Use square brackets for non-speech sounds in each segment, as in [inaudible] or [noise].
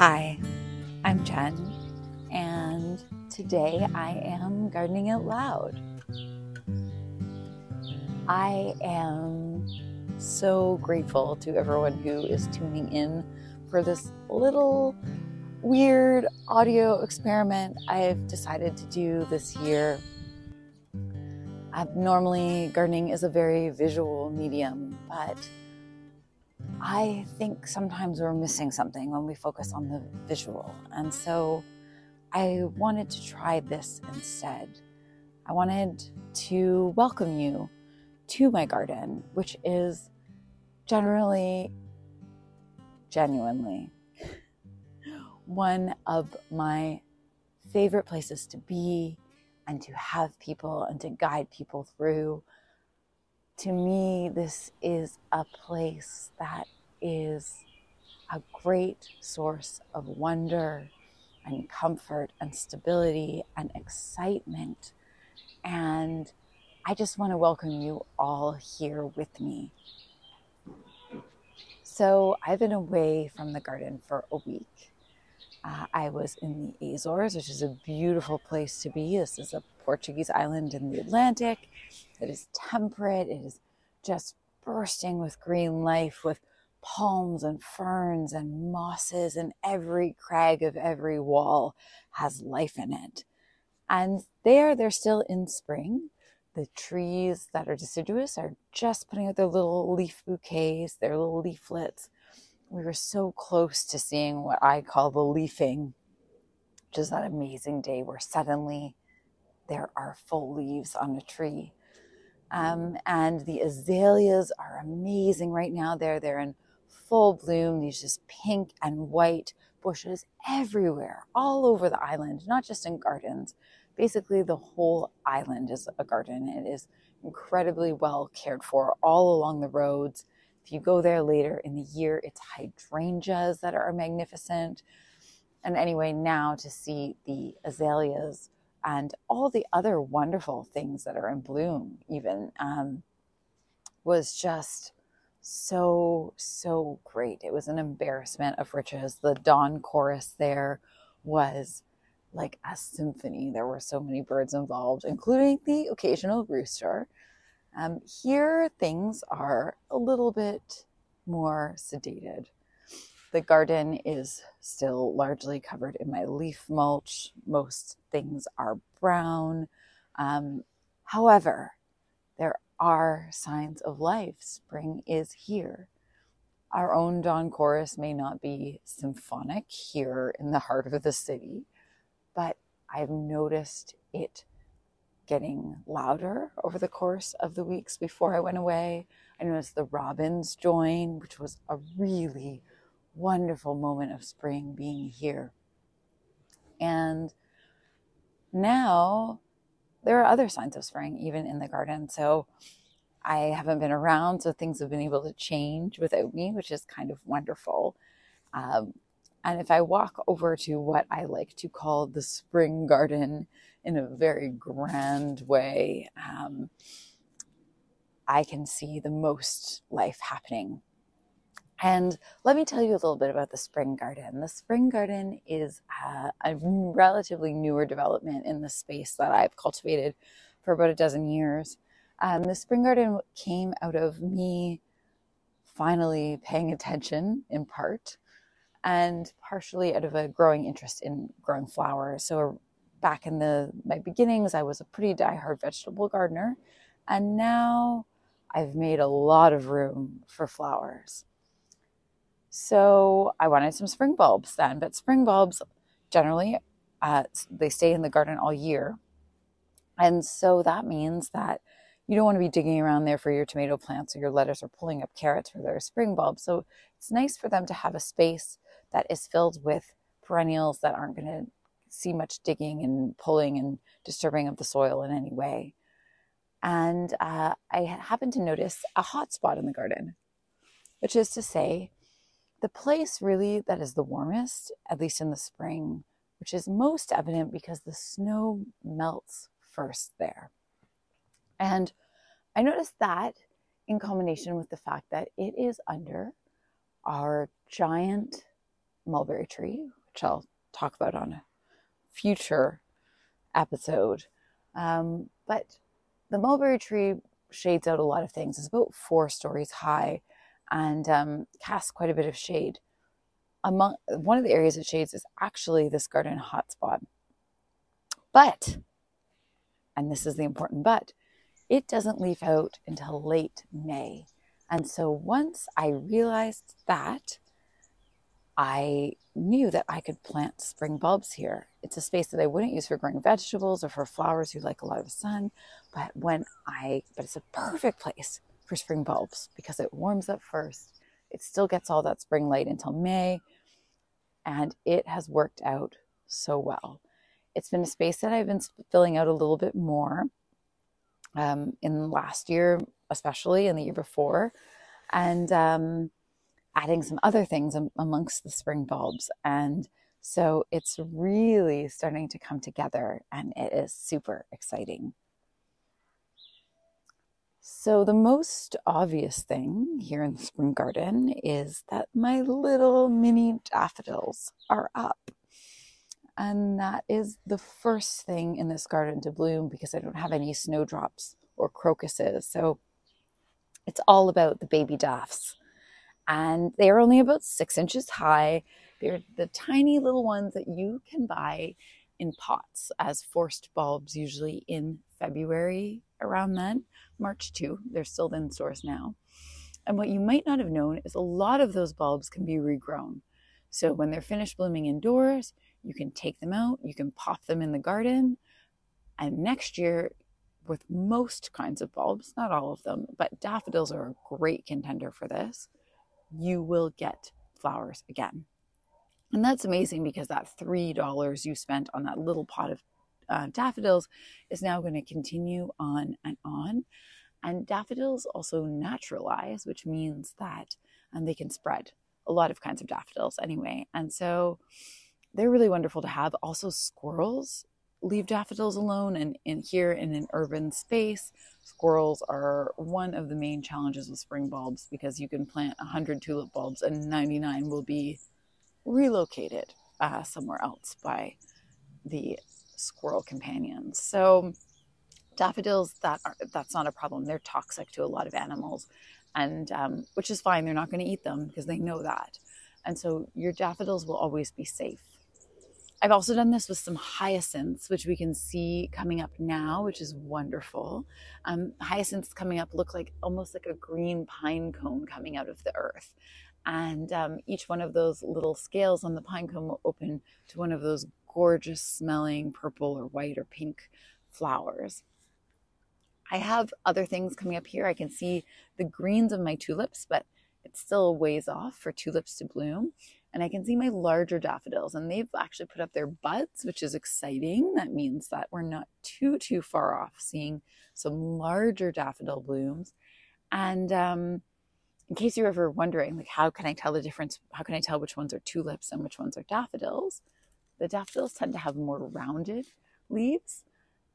Hi, I'm Jen, and today I am gardening out loud. I am so grateful to everyone who is tuning in for this little weird audio experiment I've decided to do this year. Normally, gardening is a very visual medium, but I think sometimes we're missing something when we focus on the visual. And so I wanted to try this instead. I wanted to welcome you to my garden, which is generally, genuinely, [laughs] one of my favorite places to be and to have people and to guide people through to me, this is a place that is a great source of wonder and comfort and stability and excitement. And I just want to welcome you all here with me. So, I've been away from the garden for a week. Uh, I was in the Azores, which is a beautiful place to be. This is a Portuguese island in the Atlantic. It is temperate. It is just bursting with green life, with palms and ferns and mosses, and every crag of every wall has life in it. And there, they're still in spring. The trees that are deciduous are just putting out their little leaf bouquets, their little leaflets. We were so close to seeing what I call the leafing, which is that amazing day where suddenly there are full leaves on a tree. Um, and the azaleas are amazing right now. They're they're in full bloom. These just pink and white bushes everywhere, all over the island, not just in gardens. Basically, the whole island is a garden. It is incredibly well cared for all along the roads. If you go there later in the year, it's hydrangeas that are magnificent. And anyway, now to see the azaleas and all the other wonderful things that are in bloom, even, um, was just so, so great. It was an embarrassment of riches. The dawn chorus there was like a symphony. There were so many birds involved, including the occasional rooster. Um, here, things are a little bit more sedated. The garden is still largely covered in my leaf mulch. Most things are brown. Um, however, there are signs of life. Spring is here. Our own dawn chorus may not be symphonic here in the heart of the city, but I've noticed it getting louder over the course of the weeks before I went away. I noticed the robins join, which was a really wonderful moment of spring being here. And now there are other signs of spring, even in the garden. So I haven't been around, so things have been able to change without me, which is kind of wonderful. Um, and if I walk over to what I like to call the spring garden in a very grand way, um, I can see the most life happening and let me tell you a little bit about the Spring Garden. The Spring Garden is uh, a relatively newer development in the space that I've cultivated for about a dozen years. Um, the Spring Garden came out of me finally paying attention in part and partially out of a growing interest in growing flowers. So back in the my beginnings, I was a pretty diehard vegetable gardener, and now I've made a lot of room for flowers. So I wanted some spring bulbs then, but spring bulbs generally uh, they stay in the garden all year, and so that means that you don't want to be digging around there for your tomato plants or your lettuce or pulling up carrots for their spring bulbs. So it's nice for them to have a space that is filled with perennials that aren't going to see much digging and pulling and disturbing of the soil in any way. And uh, I happened to notice a hot spot in the garden, which is to say, the place really that is the warmest, at least in the spring, which is most evident because the snow melts first there. And I noticed that in combination with the fact that it is under our giant mulberry tree, which I'll talk about on a future episode. Um, but the mulberry tree shades out a lot of things. It's about four stories high and um, casts quite a bit of shade. Among one of the areas it shades is actually this garden hotspot. But, and this is the important but, it doesn't leaf out until late May. And so once I realized that, I knew that I could plant spring bulbs here. It's a space that I wouldn't use for growing vegetables or for flowers who like a lot of sun, but when I but it's a perfect place for spring bulbs because it warms up first. It still gets all that spring light until May, and it has worked out so well. It's been a space that I've been filling out a little bit more um, in last year, especially and the year before, and um, adding some other things amongst the spring bulbs. And so it's really starting to come together, and it is super exciting. So, the most obvious thing here in the spring garden is that my little mini daffodils are up. And that is the first thing in this garden to bloom because I don't have any snowdrops or crocuses. So it's all about the baby daffs. And they are only about six inches high. They're the tiny little ones that you can buy in pots as forced bulbs, usually in February around then, March 2. They're still in stores now. And what you might not have known is a lot of those bulbs can be regrown. So when they're finished blooming indoors, you can take them out, you can pop them in the garden, and next year, with most kinds of bulbs, not all of them, but daffodils are a great contender for this, you will get flowers again. And that's amazing because that $3 you spent on that little pot of uh, daffodils is now going to continue on and on. And daffodils also naturalize, which means that and they can spread a lot of kinds of daffodils anyway. And so they're really wonderful to have. Also, squirrels leave daffodils alone. And in here in an urban space, squirrels are one of the main challenges with spring bulbs because you can plant 100 tulip bulbs and 99 will be relocated uh, somewhere else by the squirrel companions. So daffodils, that are, that's not a problem. They're toxic to a lot of animals, and um, which is fine. They're not going to eat them because they know that. And so your daffodils will always be safe. I've also done this with some hyacinths, which we can see coming up now, which is wonderful. Um, hyacinths coming up look like almost like a green pine cone coming out of the earth. And um, each one of those little scales on the pine cone will open to one of those gorgeous smelling purple or white or pink flowers. I have other things coming up here. I can see the greens of my tulips, but it's still a ways off for tulips to bloom and I can see my larger daffodils and they've actually put up their buds, which is exciting. That means that we're not too, too far off seeing some larger daffodil blooms. And um, in case you're ever wondering, like, how can I tell the difference? How can I tell which ones are tulips and which ones are daffodils? The daffodils tend to have more rounded leaves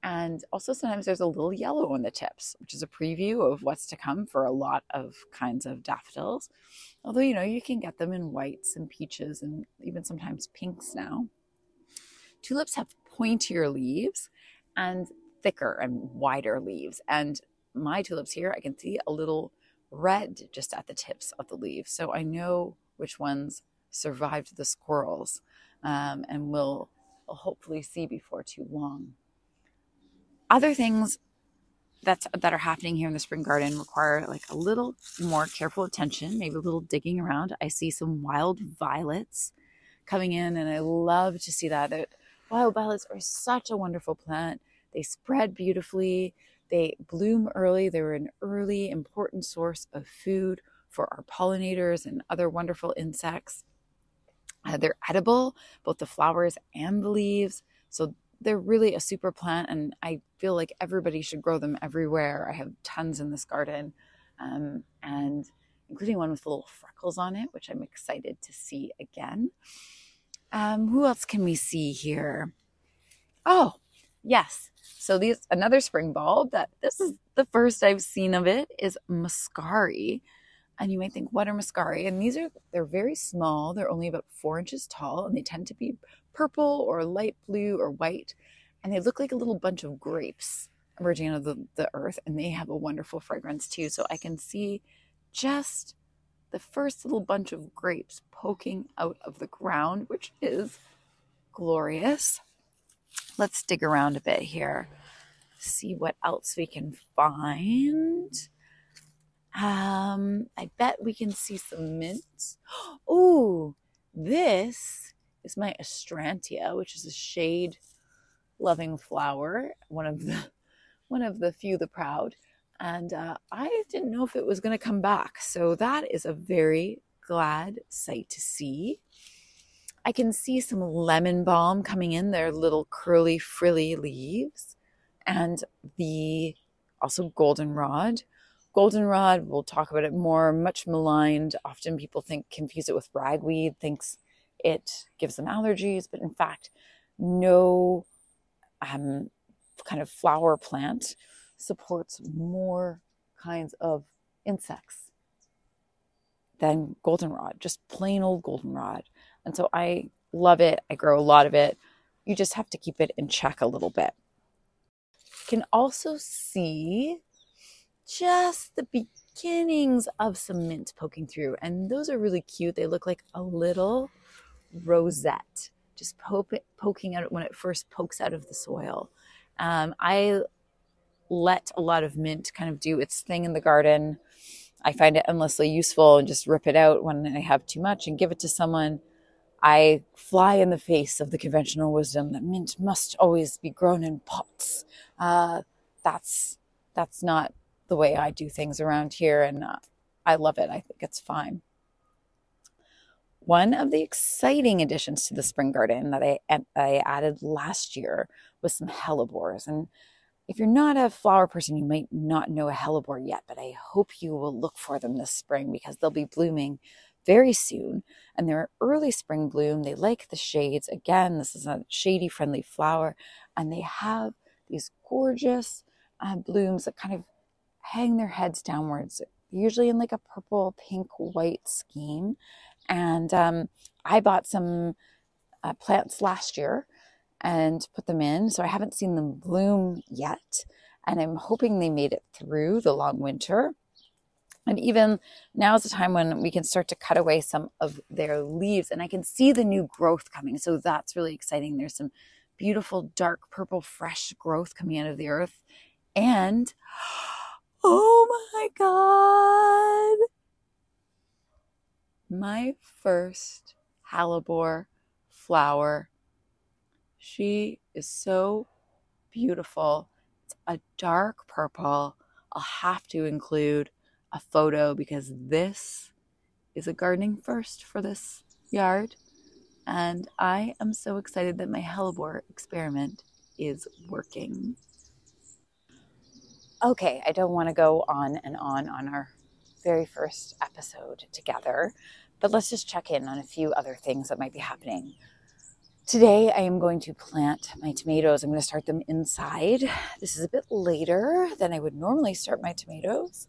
and also sometimes there's a little yellow on the tips, which is a preview of what's to come for a lot of kinds of daffodils. Although, you know, you can get them in whites and peaches and even sometimes pinks now. Tulips have pointier leaves and thicker and wider leaves. And my tulips here, I can see a little red just at the tips of the leaves. So I know which ones survived the squirrels um, and will hopefully see before too long other things that's that are happening here in the spring garden require like a little more careful attention, maybe a little digging around. I see some wild violets coming in, and I love to see that. that wild violets are such a wonderful plant. They spread beautifully. They bloom early. They're an early important source of food for our pollinators and other wonderful insects. Uh, they're edible, both the flowers and the leaves. So they're really a super plant and I feel like everybody should grow them everywhere. I have tons in this garden um, and including one with little freckles on it, which I'm excited to see again. Um, who else can we see here? Oh, yes. So these another spring bulb that this is the first I've seen of it is Muscari. And you might think, what are muscari? And these are, they're very small. They're only about four inches tall and they tend to be purple or light blue or white. And they look like a little bunch of grapes emerging out of the, the earth. And they have a wonderful fragrance too. So I can see just the first little bunch of grapes poking out of the ground, which is glorious. Let's dig around a bit here, see what else we can find. Um, I bet we can see some mint. [gasps] Oh, this is my astrantia, which is a shade loving flower, one of the [laughs] one of the few the proud. And uh, I didn't know if it was going to come back. So that is a very glad sight to see. I can see some lemon balm coming in, their little curly, frilly leaves, and the also goldenrod. Goldenrod, we'll talk about it more, much maligned. Often people think confuse it with ragweed, thinks it gives them allergies, but in fact, no um, kind of flower plant supports more kinds of insects than goldenrod, just plain old goldenrod. And so I love it. I grow a lot of it. You just have to keep it in check a little bit. You can also see just the beginnings of some mint poking through. And those are really cute. They look like a little rosette, just poking out when it first pokes out of the soil. Um, I let a lot of mint kind of do its thing in the garden. I find it endlessly useful and just rip it out when I have too much and give it to someone. I fly in the face of the conventional wisdom that mint must always be grown in pots. Uh, that's that's not the way I do things around here, and uh, I love it. I think it's fine. One of the exciting additions to the spring garden that I, I added last year was some hellebores, and if you're not a flower person, you might not know a hellebore yet, but I hope you will look for them this spring because they'll be blooming very soon. And they're an early spring bloom. They like the shades. Again, this is a shady friendly flower. And they have these gorgeous uh, blooms that kind of hang their heads downwards, usually in like a purple, pink, white scheme. And um, I bought some uh, plants last year and put them in. So I haven't seen them bloom yet. And I'm hoping they made it through the long winter. And even now is the time when we can start to cut away some of their leaves and I can see the new growth coming. So that's really exciting. There's some beautiful dark purple fresh growth coming out of the earth. And oh my God, my first hellebore flower she is so beautiful. It's a dark purple. I'll have to include a photo because this is a gardening first for this yard. And I am so excited that my hellebore experiment is working. Okay, I don't want to go on and on on our very first episode together, but let's just check in on a few other things that might be happening. Today I am going to plant my tomatoes. I'm going to start them inside. This is a bit later than I would normally start my tomatoes,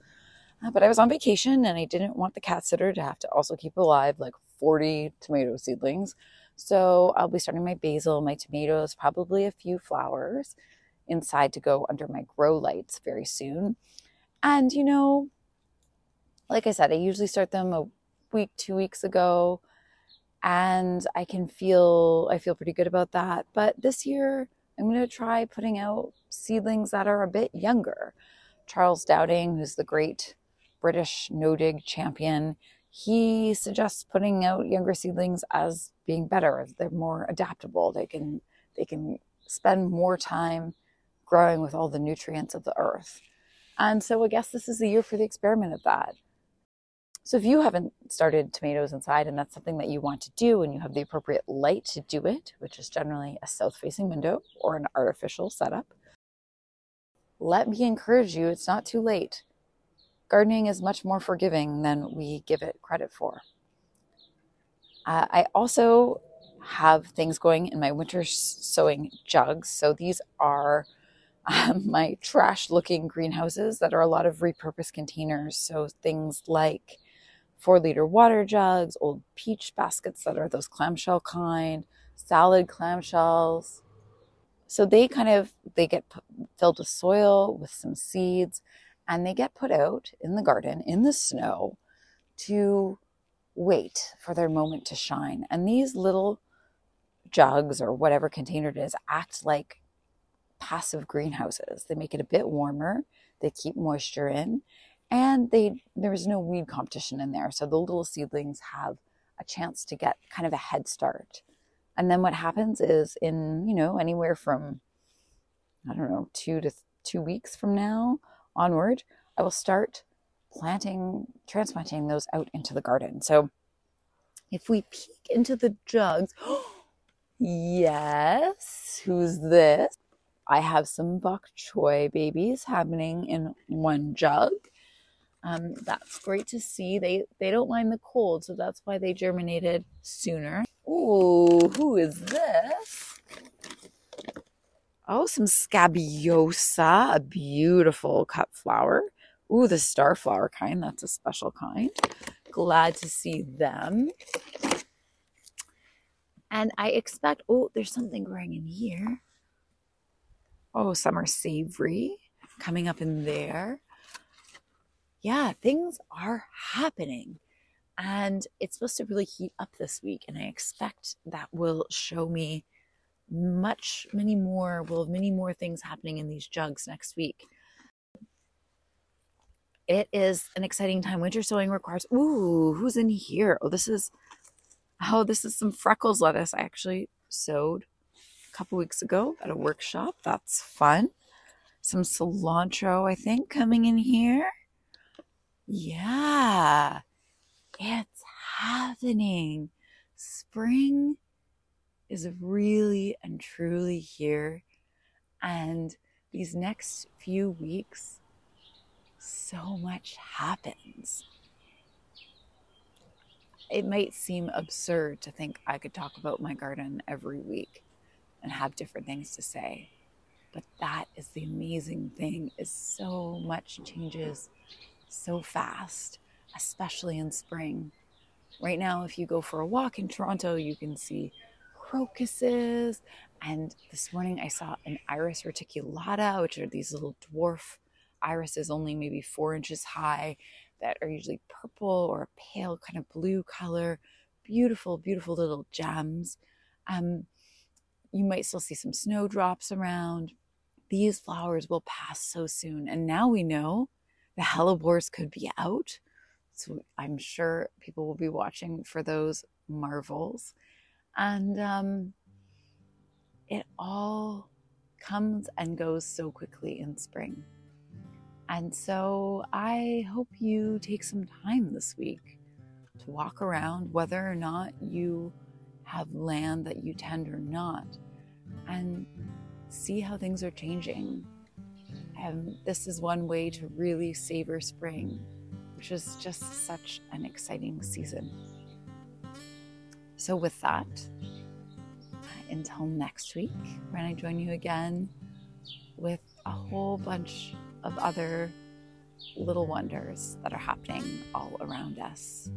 uh, but I was on vacation and I didn't want the cat sitter to have to also keep alive like 40 tomato seedlings. So I'll be starting my basil, my tomatoes, probably a few flowers inside to go under my grow lights very soon. And you know, like I said, I usually start them a week, two weeks ago and I can feel I feel pretty good about that. But this year I'm going to try putting out seedlings that are a bit younger. Charles Dowding, who's the great British no dig champion, he suggests putting out younger seedlings as being better. They're more adaptable. They can they can spend more time growing with all the nutrients of the earth. And so I guess this is the year for the experiment of that. So if you haven't started tomatoes inside and that's something that you want to do and you have the appropriate light to do it, which is generally a south facing window or an artificial setup, let me encourage you, it's not too late. Gardening is much more forgiving than we give it credit for. Uh, I also have things going in my winter sowing jugs. So these are um, [laughs] my trash looking greenhouses that are a lot of repurposed containers. So things like four liter water jugs, old peach baskets that are those clamshell kind, salad clamshells. So they kind of they get filled with soil with some seeds and they get put out in the garden in the snow to wait for their moment to shine. And these little jugs or whatever container it is act like passive greenhouses. They make it a bit warmer, they keep moisture in, and they there's no weed competition in there. So the little seedlings have a chance to get kind of a head start. And then what happens is in, you know, anywhere from I don't know, 2 to 2 weeks from now onward, I will start planting transplanting those out into the garden. So if we peek into the jugs, [gasps] yes, who's this? I have some bok choy babies happening in one jug. Um, that's great to see. They they don't mind the cold, so that's why they germinated sooner. Ooh, who is this? Oh, some scabiosa, a beautiful cut flower. Ooh, the star flower kind. That's a special kind. Glad to see them. And I expect, oh, there's something growing in here. Oh, summer savory coming up in there. Yeah, things are happening. And it's supposed to really heat up this week. And I expect that will show me much, many more, will have many more things happening in these jugs next week. It is an exciting time. Winter sowing requires, ooh, who's in here? Oh, this is, oh, this is some freckles lettuce I actually sowed couple weeks ago at a workshop. That's fun. Some cilantro, I think, coming in here. Yeah, it's happening. Spring is really and truly here. And these next few weeks, so much happens. It might seem absurd to think I could talk about my garden every week and have different things to say. But that is the amazing thing is so much changes so fast, especially in spring. Right now, if you go for a walk in Toronto, you can see crocuses. And this morning I saw an iris reticulata, which are these little dwarf irises, only maybe four inches high, that are usually purple or a pale kind of blue color. Beautiful, beautiful little gems. Um, you might still see some snowdrops around. These flowers will pass so soon. And now we know the hellebores could be out. So I'm sure people will be watching for those marvels. And um, it all comes and goes so quickly in spring. And so I hope you take some time this week to walk around, whether or not you have land that you tend or not, and see how things are changing. And this is one way to really savor spring, which is just such an exciting season. So, with that, until next week, when I join you again with a whole bunch of other little wonders that are happening all around us.